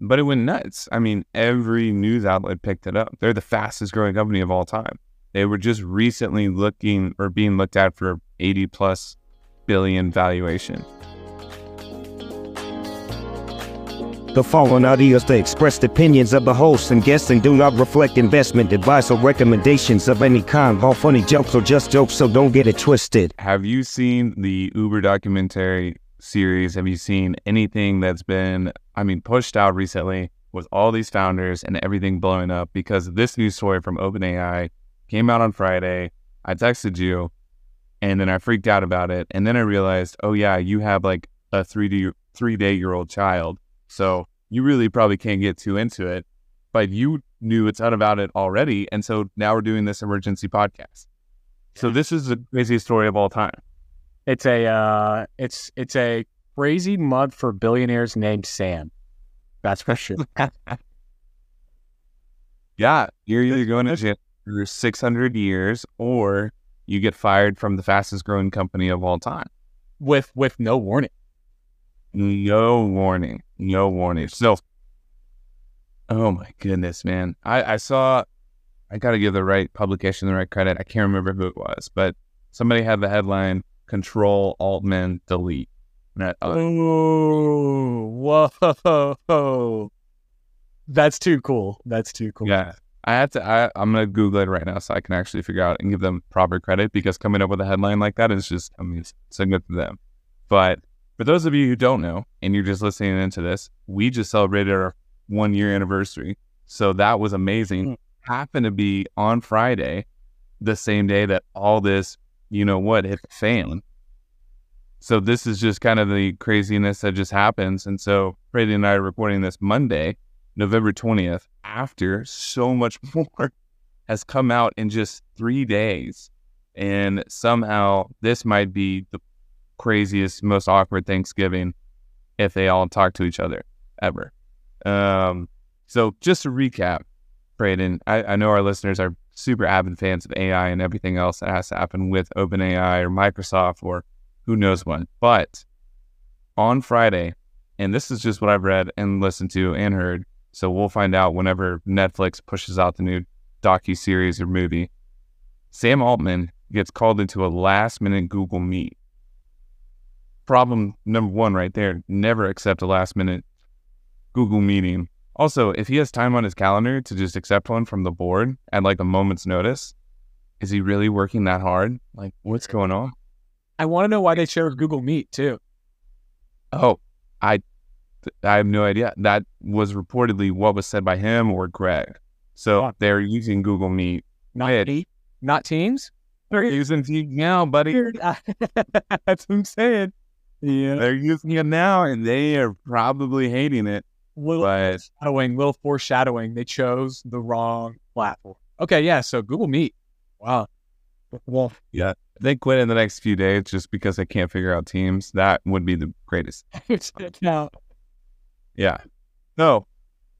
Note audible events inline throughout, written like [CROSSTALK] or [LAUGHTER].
but it went nuts. I mean, every news outlet picked it up. They're the fastest growing company of all time. They were just recently looking or being looked at for 80 plus billion valuation. The following audio is the expressed opinions of the host and guests and do not reflect investment advice or recommendations of any kind. All funny jokes or just jokes, so don't get it twisted. Have you seen the Uber documentary series? Have you seen anything that's been, I mean, pushed out recently with all these founders and everything blowing up? Because this news story from OpenAI came out on Friday. I texted you and then I freaked out about it. And then I realized, oh, yeah, you have like a three day, three day year old child. So you really probably can't get too into it, but you knew a ton about it already. And so now we're doing this emergency podcast. So this is the craziest story of all time. It's a uh, it's it's a crazy month for billionaires named Sam. That's for sure. [LAUGHS] yeah, you're either going to jail for 600 years or you get fired from the fastest growing company of all time with with no warning. No warning. No warning. So, oh my goodness, man. I, I saw, I got to give the right publication the right credit. I can't remember who it was, but somebody had the headline Control Alt Altman Delete. I, oh, whoa. That's too cool. That's too cool. Yeah. I have to, I, I'm going to Google it right now so I can actually figure out and give them proper credit because coming up with a headline like that is just, I mean, so good to them. But for those of you who don't know, and you're just listening into this, we just celebrated our one year anniversary. So that was amazing. Mm. Happened to be on Friday, the same day that all this, you know what, hit the fan. So this is just kind of the craziness that just happens. And so Brady and I are recording this Monday, November 20th, after so much [LAUGHS] more has come out in just three days. And somehow this might be the craziest, most awkward Thanksgiving if they all talk to each other ever. Um, so just to recap, Braden, I, I, know our listeners are super avid fans of AI and everything else that has to happen with OpenAI or Microsoft or who knows what. But on Friday, and this is just what I've read and listened to and heard, so we'll find out whenever Netflix pushes out the new docu series or movie. Sam Altman gets called into a last minute Google Meet problem number one right there. Never accept a last minute Google meeting. Also, if he has time on his calendar to just accept one from the board at like a moment's notice, is he really working that hard? Like, what's going on? I want to know why they share Google Meet too. Oh, I, I have no idea. That was reportedly what was said by him or Greg. So they're using Google Meet. Not Meet, not Teams. They're using Teams now, buddy. [LAUGHS] That's what I'm saying. Yeah. They're using it now and they are probably hating it. Little but... foreshadowing, little foreshadowing. They chose the wrong platform. Okay, yeah. So Google Meet. Wow. Well, yeah. They quit in the next few days just because they can't figure out teams. That would be the greatest. [LAUGHS] no. Yeah. No,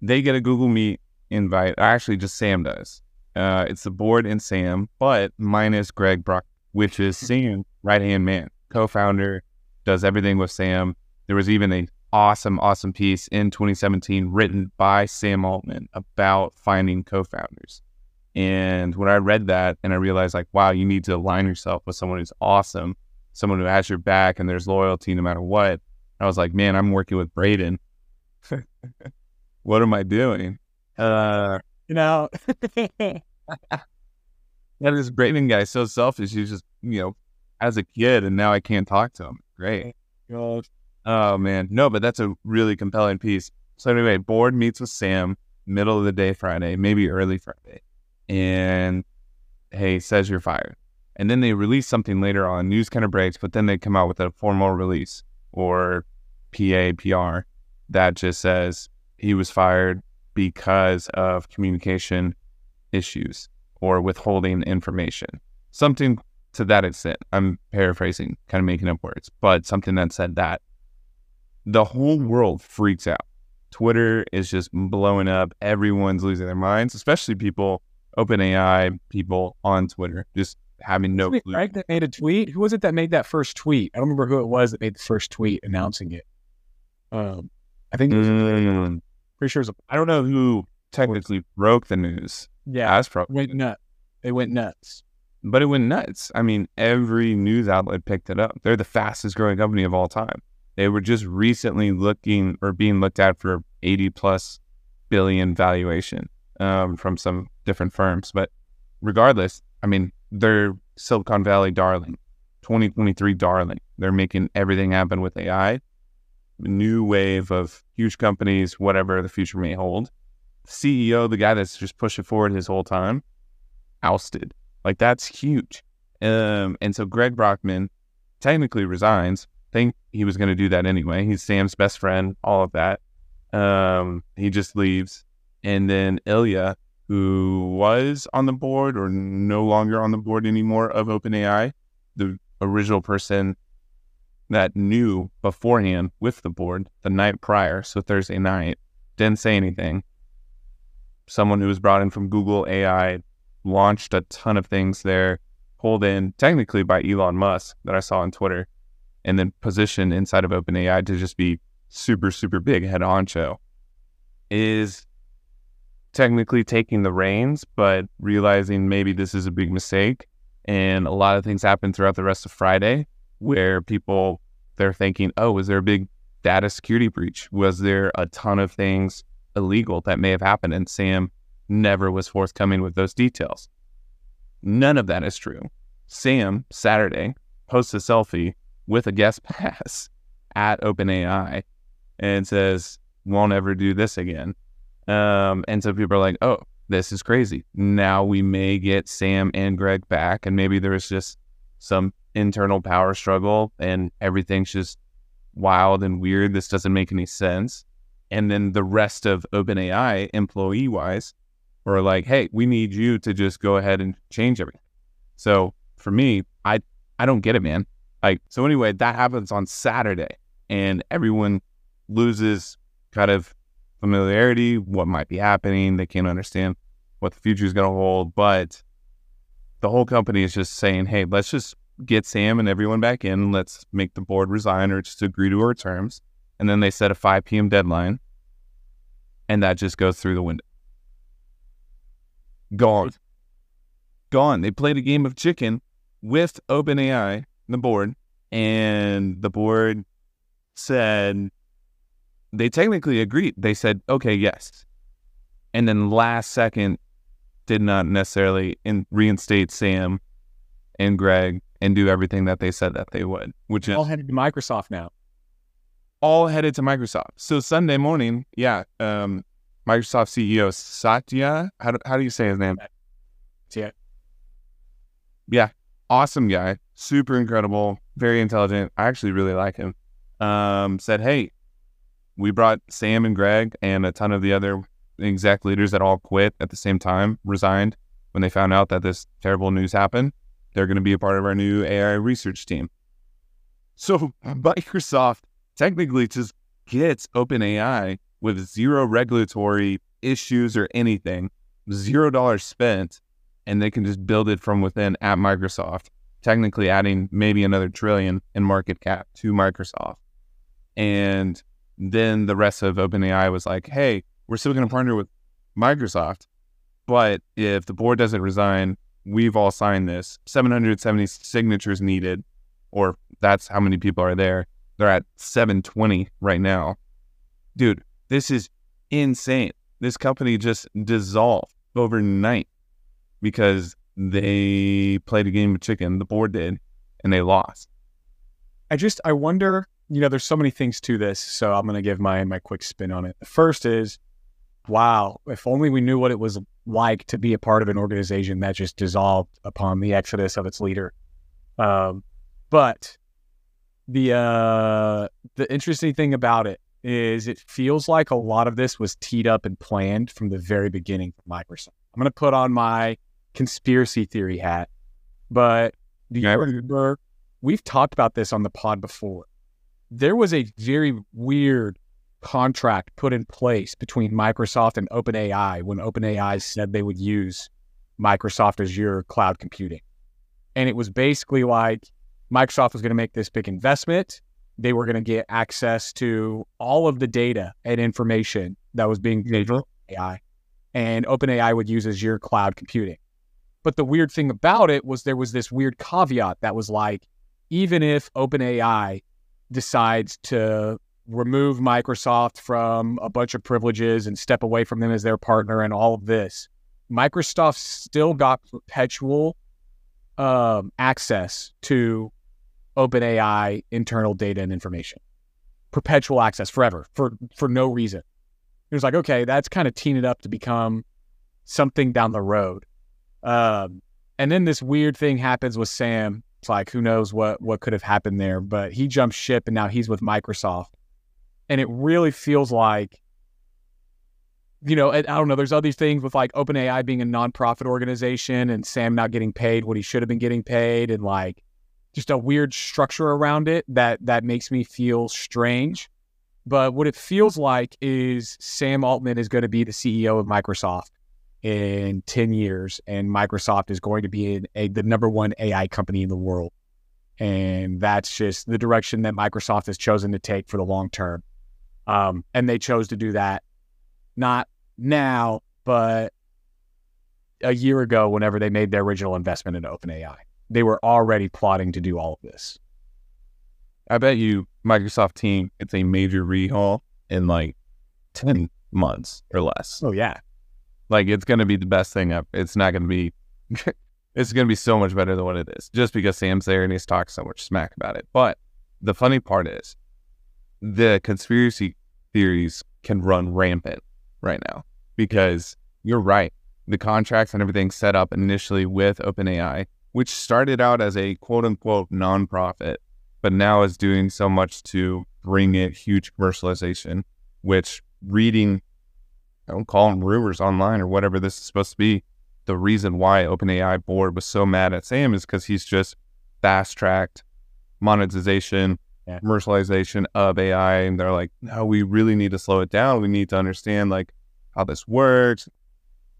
they get a Google Meet invite. Actually, just Sam does. Uh, it's the board and Sam, but minus Greg Brock, which is [LAUGHS] Sam, right hand man, co founder, does everything with Sam. There was even a awesome, awesome piece in 2017 written by Sam Altman about finding co-founders. And when I read that and I realized like, wow, you need to align yourself with someone who's awesome, someone who has your back and there's loyalty no matter what. I was like, man, I'm working with Braden. [LAUGHS] what am I doing? Uh, you know, [LAUGHS] that this Braden guy so selfish. He's just, you know, as a kid and now I can't talk to him. Great. Oh, oh man. No, but that's a really compelling piece. So anyway, board meets with Sam middle of the day Friday, maybe early Friday. And hey, says you're fired. And then they release something later on. News kind of breaks, but then they come out with a formal release or PA, PR that just says he was fired because of communication issues or withholding information. Something to that extent. I'm paraphrasing, kind of making up words, but something that said that the whole world freaks out. Twitter is just blowing up. Everyone's losing their minds, especially people, OpenAI people on Twitter, just having no clue. Greg that made a tweet. Who was it that made that first tweet? I don't remember who it was that made the first tweet announcing it. Um, I think it was, mm. Pretty sure it was a, I don't know who technically broke the news. yeah. That's probably, went nuts. It went nuts. but it went nuts. I mean, every news outlet picked it up. They're the fastest growing company of all time. They were just recently looking or being looked at for 80 plus billion valuation um, from some different firms. But regardless, I mean, they're Silicon Valley darling, 2023 darling. They're making everything happen with AI. New wave of huge companies, whatever the future may hold. CEO, the guy that's just pushing forward his whole time, ousted. Like that's huge. Um, and so Greg Brockman technically resigns. Think he was going to do that anyway. He's Sam's best friend, all of that. Um, he just leaves, and then Ilya, who was on the board or no longer on the board anymore of OpenAI, the original person that knew beforehand with the board the night prior, so Thursday night, didn't say anything. Someone who was brought in from Google AI launched a ton of things there, pulled in technically by Elon Musk that I saw on Twitter, and then positioned inside of OpenAI to just be super, super big head honcho, is technically taking the reins, but realizing maybe this is a big mistake. And a lot of things happen throughout the rest of Friday where people they're thinking, oh, was there a big data security breach? Was there a ton of things illegal that may have happened? And Sam never was forthcoming with those details. None of that is true. Sam, Saturday, posts a selfie with a guest [LAUGHS] pass at OpenAI and says, won't ever do this again. Um, and so people are like, oh, this is crazy. Now we may get Sam and Greg back, and maybe there's just some internal power struggle and everything's just wild and weird. This doesn't make any sense. And then the rest of OpenAI, employee wise, are like, hey, we need you to just go ahead and change everything. So for me, I I don't get it, man. Like so anyway, that happens on Saturday and everyone loses kind of familiarity, what might be happening. They can't understand what the future is going to hold. But the whole company is just saying, hey, let's just get Sam and everyone back in. Let's make the board resign or just agree to our terms. And then they set a 5 p.m. deadline. And that just goes through the window. Gone. Gone. They played a game of chicken with OpenAI, the board, and the board said they technically agreed. They said, okay, yes. And then last second did not necessarily in, reinstate Sam and Greg and do everything that they said that they would, which is All headed to Microsoft now. all headed to Microsoft. So Sunday morning, yeah, um, Microsoft CEO Satya, how do, how do you say his name? Yeah. Yeah, awesome guy, super incredible, very intelligent. I actually really like him. Um, said, hey, we brought Sam and Greg and a ton of the other exec leaders that all quit at the same time, resigned when they found out that this terrible news happened. They're going to be a part of our new AI research team. So [LAUGHS] Microsoft technically just gets OpenAI with zero regulatory issues or anything, zero dollars spent, and they can just build it from within at Microsoft, technically adding maybe another trillion in market cap to Microsoft. And then the rest of OpenAI was like, hey, we're still going to partner with Microsoft, but if the board doesn't resign, we've all signed this. 770 signatures needed, or that's how many people are there. They're at 720 right now. Dude, this is insane. This company just dissolved overnight because they played a game of chicken. The board did, and they lost. I just I wonder, you know, there's so many things to this, so I'm gonna give my my quick spin on it. The first is, wow, if only we knew what it was like to be a part of an organization that just dissolved upon the exodus of its leader. Um, but the uh, the interesting thing about it is it feels like a lot of this was teed up and planned from the very beginning for Microsoft. I'm gonna put on my conspiracy theory hat, but do you Okay. remember we've talked about this on the pod before? There was a very weird contract put in place between Microsoft and OpenAI when OpenAI said they would use Microsoft Azure cloud computing. And it was basically like Microsoft was going to make this big investment they were going to get access to all of the data and information that was being made AI, and OpenAI would use Azure cloud computing. But the weird thing about it was there was this weird caveat that was like, even if OpenAI decides to remove Microsoft from a bunch of privileges and step away from them as their partner and all of this, Microsoft still got perpetual um, access to OpenAI internal data and information, perpetual access forever for for no reason. It was like, okay, that's kind of teeing it up to become something down the road. Um, and then this weird thing happens with Sam. It's like, who knows what what could have happened there? But he jumped ship, and now he's with Microsoft, and it really feels like you know, I don't know. There's other things with like OpenAI being a nonprofit organization and Sam not getting paid what he should have been getting paid, and like just a weird structure around it that that makes me feel strange. But what it feels like is Sam Altman is going to be the CEO of Microsoft in 10 years, and Microsoft is going to be a, the number one AI company in the world. And that's just the direction that Microsoft has chosen to take for the long term. Um, and they chose to do that not now, but a year ago, whenever they made their original investment in OpenAI, they were already plotting to do all of this. I bet you Microsoft team it's a major rehaul in like 10 months or less. Oh, yeah. Like it's going to be the best thing up. It's not going to be, [LAUGHS] it's going to be so much better than what it is just because Sam's there and he's talked so much smack about it. But the funny part is the conspiracy theories can run rampant right now because you're right. The contracts and everything set up initially with OpenAI, which started out as a quote unquote nonprofit, but now is doing so much to bring it huge commercialization, which reading, don't call them rumors online or whatever this is supposed to be. The reason why OpenAI board was so mad at Sam is because he's just fast tracked monetization, yeah. commercialization of AI. And they're like, no, we really need to slow it down. We need to understand like how this works.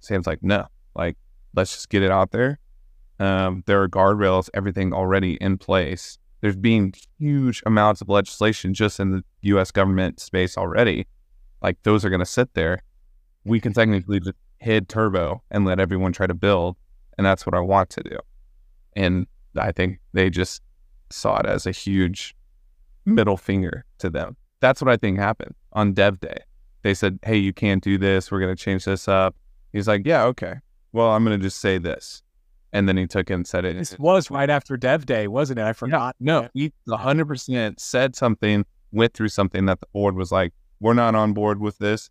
Sam's like, no, like, let's just get it out there. Um, there are guardrails, everything already in place. There's being huge amounts of legislation just in the US government space already. Like, those are going to sit there. We can technically just hit turbo and let everyone try to build. And that's what I want to do. And I think they just saw it as a huge middle finger to them. That's what I think happened on Dev Day they said, Hey, you can't do this. We're going to change this up. He's like, Yeah, okay. Well, I'm going to just say this. And then he took it and said it. This was right after Dev Day, wasn't it? I forgot. No, he 100% said something, went through something that the board was like, We're not on board with this.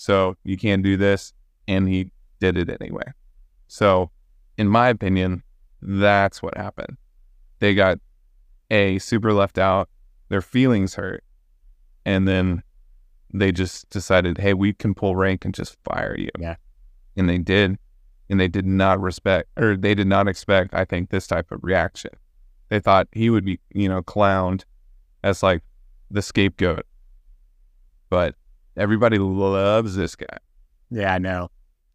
So you can't do this. And he did it anyway. So, in my opinion, that's what happened. They got a super left out, their feelings hurt, and then they just decided, hey, we can pull rank and just fire you. Yeah. And they did. And they did not respect, or they did not expect, I think, this type of reaction. They thought he would be, you know, clowned as like the scapegoat. But everybody loves this guy. Yeah, I know.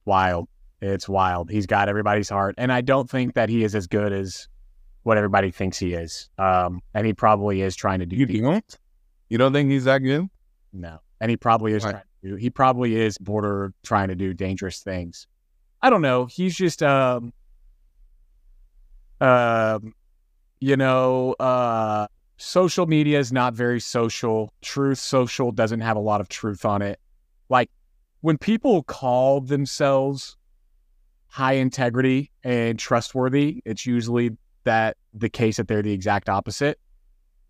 Wild. It's wild. He's got everybody's heart. And I don't think that he is as good as what everybody thinks he is. Um, and he probably is trying to do. You don't? You don't think he's that good? No and he probably is right. trying to do, he probably is border trying to do dangerous things. I don't know. He's just um um you know, uh social media is not very social. Truth social doesn't have a lot of truth on it. Like when people call themselves high integrity and trustworthy, it's usually that the case that they're the exact opposite.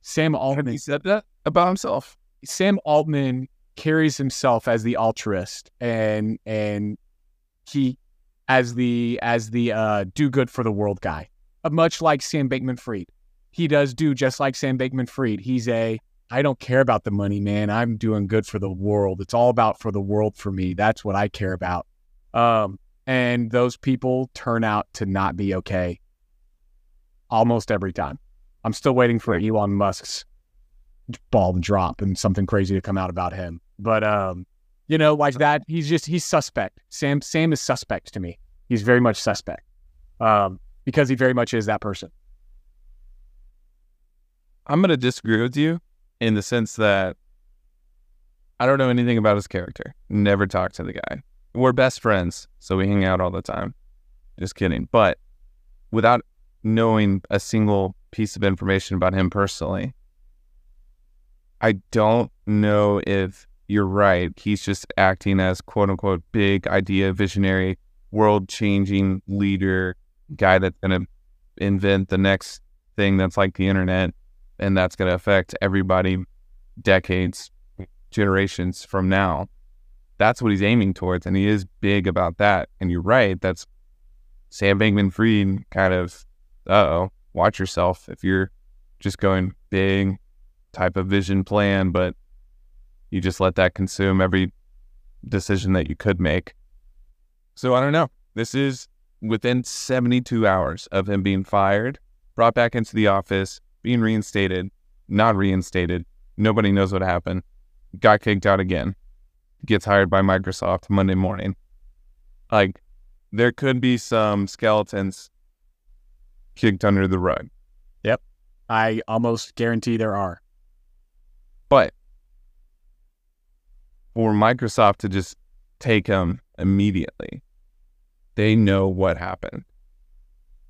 Sam Altman he said that about himself. Sam Altman carries himself as the altruist and and he as the as the uh, do good for the world guy, uh, much like Sam Bankman Fried. He does do just like Sam Bankman Fried. He's a I don't care about the money, man. I'm doing good for the world. It's all about for the world for me. That's what I care about. Um, and those people turn out to not be okay almost every time. I'm still waiting for Elon Musk's ball to drop and something crazy to come out about him. But um, you know, like that, he's just he's suspect. Sam Sam is suspect to me. He's very much suspect. Um, because he very much is that person. I'm going to disagree with you in the sense that I don't know anything about his character. Never talked to the guy. We're best friends, so we hang out all the time. Just kidding. But without knowing a single piece of information about him personally, I don't know if you're right. He's just acting as quote unquote big idea, visionary, world changing leader, guy that's going to invent the next thing that's like the internet and that's going to affect everybody decades, generations from now. That's what he's aiming towards. And he is big about that. And you're right. That's Sam Bankman Fried kind of, oh, watch yourself if you're just going big type of vision plan, but you just let that consume every decision that you could make. So I don't know. This is within 72 hours of him being fired, brought back into the office, being reinstated, not reinstated. Nobody knows what happened. Got kicked out again. Gets hired by Microsoft Monday morning. Like, there could be some skeletons kicked under the rug. Yep. I almost guarantee there are. But for Microsoft to just take him immediately, they know what happened.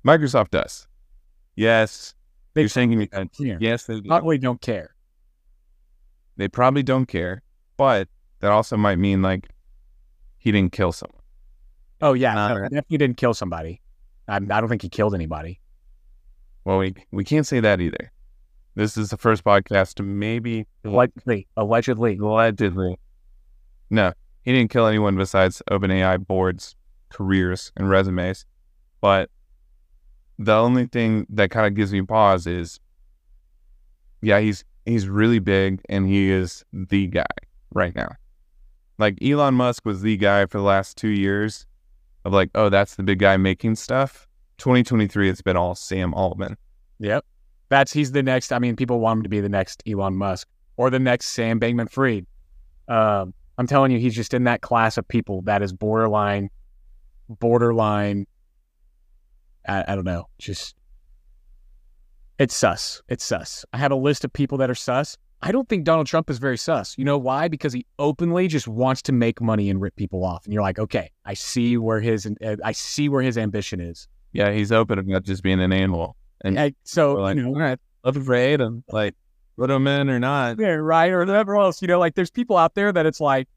Microsoft does. Yes, They you're saying he, don't care. yes, they do. Probably don't care. they probably don't care, but that also might mean like he didn't kill someone. Oh yeah, no, right. definitely didn't kill somebody. I, I don't think he killed anybody. Well, we we can't say that either. This is the first podcast to maybe Allegedly, allegedly. allegedly. No, he didn't kill anyone besides OpenAI boards, careers, and resumes. But the only thing that kind of gives me pause is, yeah, he's he's really big and he is the guy right now. Like Elon Musk was the guy for the last two years of like, oh, that's the big guy making stuff. 2023, it's been all Sam Altman. Yep. That's he's the next. I mean, people want him to be the next Elon Musk or the next Sam Bankman Fried. Um, I'm telling you, he's just in that class of people that is borderline, borderline. I, I don't know. Just it's sus. It's sus. I have a list of people that are sus. I don't think Donald Trump is very sus. You know why? Because he openly just wants to make money and rip people off. And you're like, okay, I see where his uh, I see where his ambition is. Yeah, he's open about just being an animal. And I, so like, you know, all right, love and like, let him in or not. yeah, right, or whatever else. You know, like there's people out there that it's like,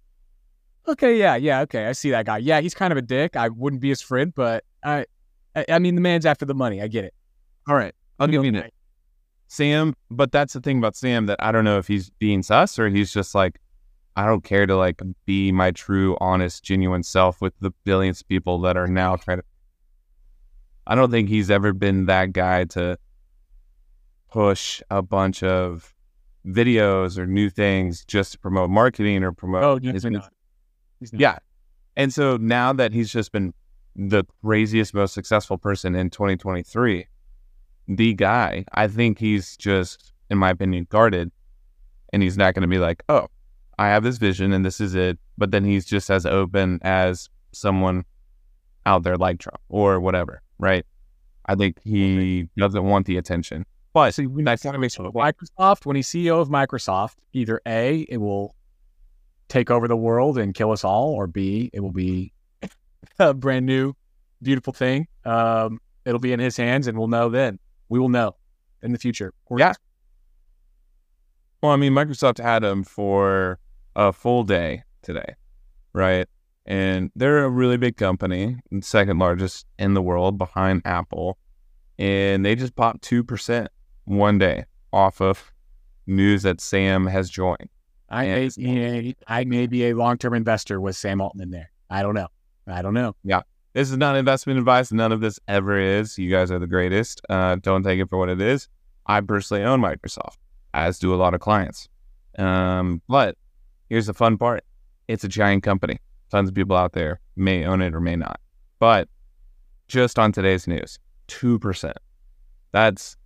okay, yeah, yeah, okay, I see that guy. Yeah, he's kind of a dick. I wouldn't be his friend, but I, I, I mean, the man's after the money. I get it. All right, I'll give you that. Sam, but that's the thing about Sam that I don't know if he's being sus or he's just like, I don't care to like be my true, honest, genuine self with the billions of people that are now trying to. I don't think he's ever been that guy to push a bunch of videos or new things just to promote marketing or promote. Oh, his not. He's not. Yeah. And so now that he's just been the craziest, most successful person in 2023, the guy, I think he's just, in my opinion, guarded. And he's not going to be like, oh, I have this vision and this is it. But then he's just as open as someone out there like Trump or whatever, right? I think he doesn't want the attention. But See, when that's not makes Microsoft, when he's CEO of Microsoft, either A, it will take over the world and kill us all, or B, it will be [LAUGHS] a brand new, beautiful thing. Um, it'll be in his hands, and we'll know then. We will know in the future. Yeah. Well, I mean, Microsoft had them for a full day today, right? And they're a really big company, second largest in the world behind Apple. And they just popped 2% one day off of news that Sam has joined. I may, I may be a long term investor with Sam Altman in there. I don't know. I don't know. Yeah. This is not investment advice. None of this ever is. You guys are the greatest. Uh, don't take it for what it is. I personally own Microsoft, as do a lot of clients. Um, but here's the fun part it's a giant company. Tons of people out there may own it or may not. But just on today's news, 2%. That's,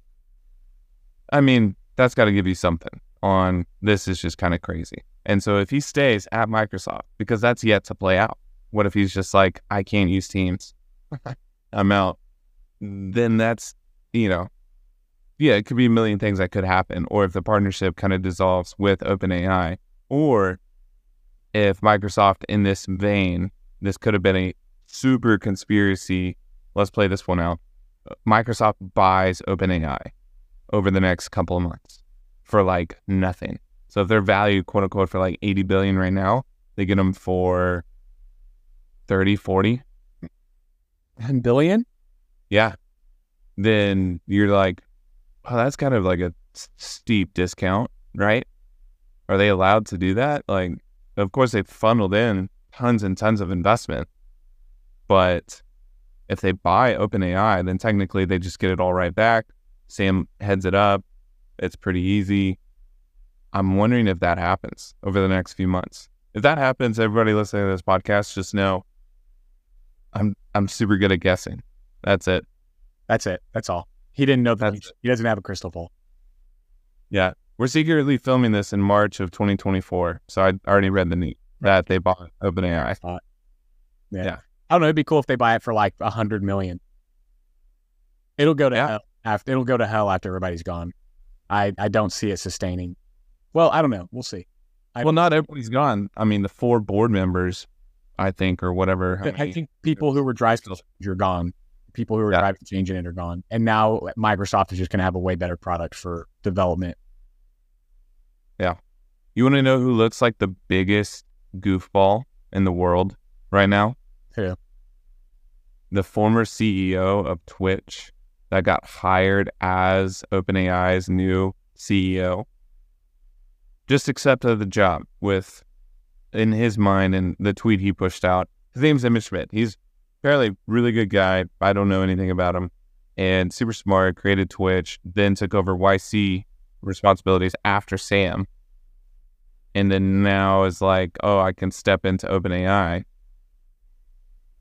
I mean, that's got to give you something on this is just kind of crazy. And so if he stays at Microsoft, because that's yet to play out, what if he's just like, I can't use Teams? [LAUGHS] I'm out. Then that's, you know, yeah, it could be a million things that could happen, or if the partnership kind of dissolves with OpenAI, or if Microsoft, in this vein, this could have been a super conspiracy. Let's play this one out. Microsoft buys OpenAI over the next couple of months for like nothing. So if they're valued, quote unquote, for like 80 billion right now, they get them for 30, 40. 10 billion? Yeah. Then you're like, oh, that's kind of like a s- steep discount, right? Are they allowed to do that? Like, of course, they've funneled in tons and tons of investment. But if they buy OpenAI, then technically they just get it all right back. Sam heads it up. It's pretty easy. I'm wondering if that happens over the next few months. If that happens, everybody listening to this podcast, just know I'm I'm super good at guessing. That's it. That's it. That's all. He didn't know that. He doesn't have a crystal ball. Yeah. We're secretly filming this in March of 2024. So I already read the news that they bought OpenAI. Yeah. Yeah. I don't know. It'd be cool if they buy it for like a hundred million. It'll go to Yeah. hell after it'll go to hell after everybody's gone. I, I don't see it sustaining. Well, I don't know. We'll see. I- Well, not everybody's gone. I mean, the four board members, I think, or whatever. I many- think people who were driving are gone. People who were Yeah. driving changing it are gone. And now Microsoft is just going to have a way better product for development. Yeah, you want to know who looks like the biggest goofball in the world right now? Who? The former CEO of Twitch that got hired as OpenAI's new CEO just accepted the job with, in his mind, and the tweet he pushed out. His name's Emmett Schmidt. He's apparently really good guy. I don't know anything about him. And super smart, created Twitch, then took over YC responsibilities after Sam and then now is like, oh, I can step into OpenAI.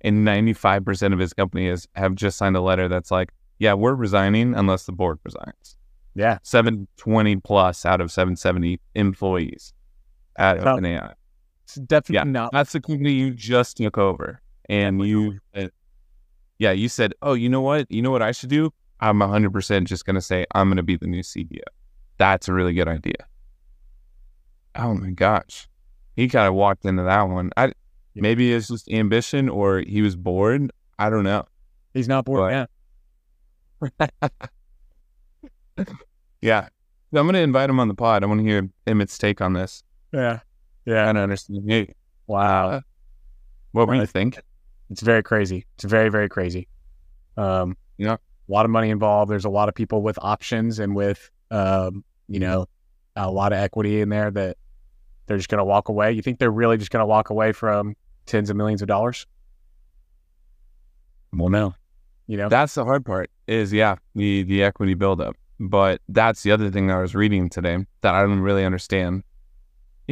And 95% of his company is have just signed a letter that's like, yeah, we're resigning unless the board resigns. Yeah. 720 plus out of 770 employees at. OpenAI. It's definitely Yeah. not. That's the company you just took over. And you, yeah, you said, oh, you know what? You know what I should do? I'm 100% just going to say, I'm going to be the new CEO. That's a really good idea. Oh my gosh. He kind of walked into that one. I, maybe it's just ambition or he was bored. I don't know. He's not bored. But- Yeah. [LAUGHS] Yeah. I'm going to invite him on the pod. I want to hear Emmett's take on this. Yeah. I Yeah. don't understand. Hey, Wow. what were you think? It's very crazy. It's very, very crazy. Um, Yeah. a lot of money involved. There's a lot of people with options and with, um, you know, a lot of equity in there that they're just going to walk away. You think they're really just going to walk away from tens of millions of dollars? Well, no. You know, That's the hard part is yeah, the the equity buildup. But that's the other thing I was reading today that I don't really understand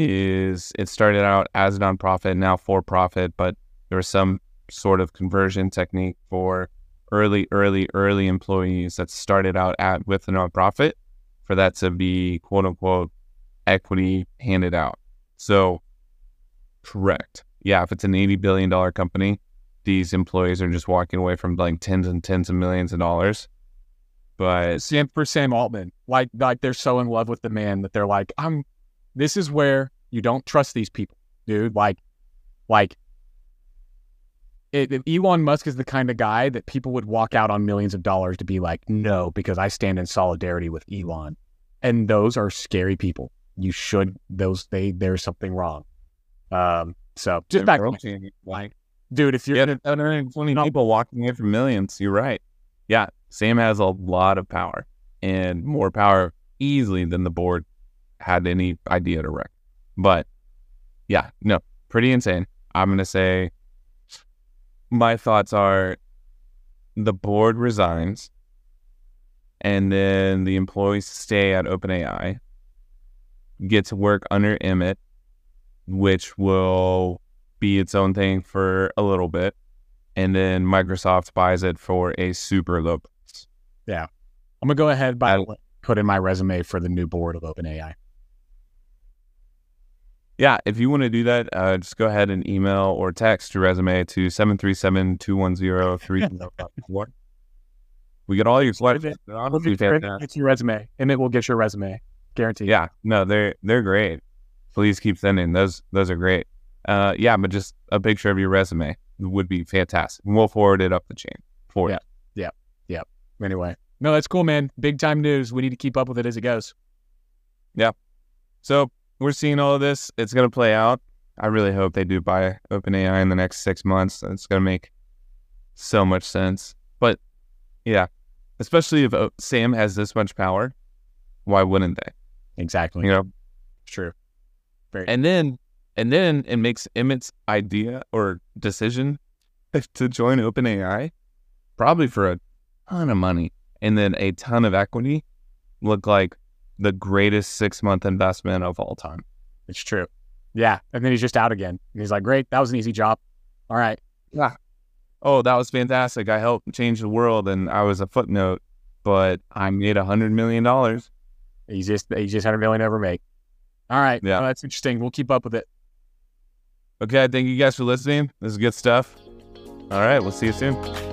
is it started out as a nonprofit, now for profit, but there was some sort of conversion technique for early, early, early employees that started out at with a nonprofit for that to be quote unquote equity handed out. So correct. Yeah, if it's an eighty billion dollar company, these employees are just walking away from like tens and tens of millions of dollars. But for Sam Altman, like like they're so in love with the man that they're like, I'm. This is where you don't trust these people, dude. Like, like, it, if Elon Musk is the kind of guy that people would walk out on millions of dollars to be like, no, because I stand in solidarity with Elon, and those are scary people. You should those they there's something wrong. Um. So just back, like dude. If you're yeah, 120 people walking in for millions. You're right. Yeah, Sam has a lot of power and more power easily than the board had any idea to wreck. But yeah, no, pretty insane. I'm gonna say my thoughts are the board resigns and then the employees stay at OpenAI, get to work under Emmett, which will be its own thing for a little bit. And then Microsoft buys it for a super low price. Yeah. I'm gonna go ahead by I- put in my resume for the new board of OpenAI. Yeah, if you want to do that, uh, just go ahead and email or text your resume to 737-210-3054. We get all your questions. Emmett, They're We'll honestly get your, resume, and it will get your resume. Guaranteed. Yeah, no, they're they're great. Please keep sending those. Those are great. Uh, yeah, but just a picture of your resume would be fantastic. We'll forward it up the chain for Yeah. you. Yeah, yeah. Anyway. No, that's cool, man. Big time news. We need to keep up with it as it goes. Yeah. So we're seeing all of this. It's gonna play out. I really hope they do buy OpenAI in the next six months. It's gonna make so much sense. But yeah, especially if uh, Sam has this much power, why wouldn't they? Exactly. You know, true. Very and then and then it makes Emmett's idea or decision [LAUGHS] to join OpenAI, probably for a ton of money and then a ton of equity, look like the greatest six month investment of all time. It's true. Yeah. And then he's just out again. And he's like, great. That was an easy job. All right. Yeah. Oh, that was fantastic! I helped change the world, and I was a footnote, but I made a hundred million dollars. Easiest, easiest 100 million ever make. All right. Yeah. Well, that's interesting. We'll keep up with it. Okay, thank you guys for listening. This is good stuff. All right, we'll see you soon.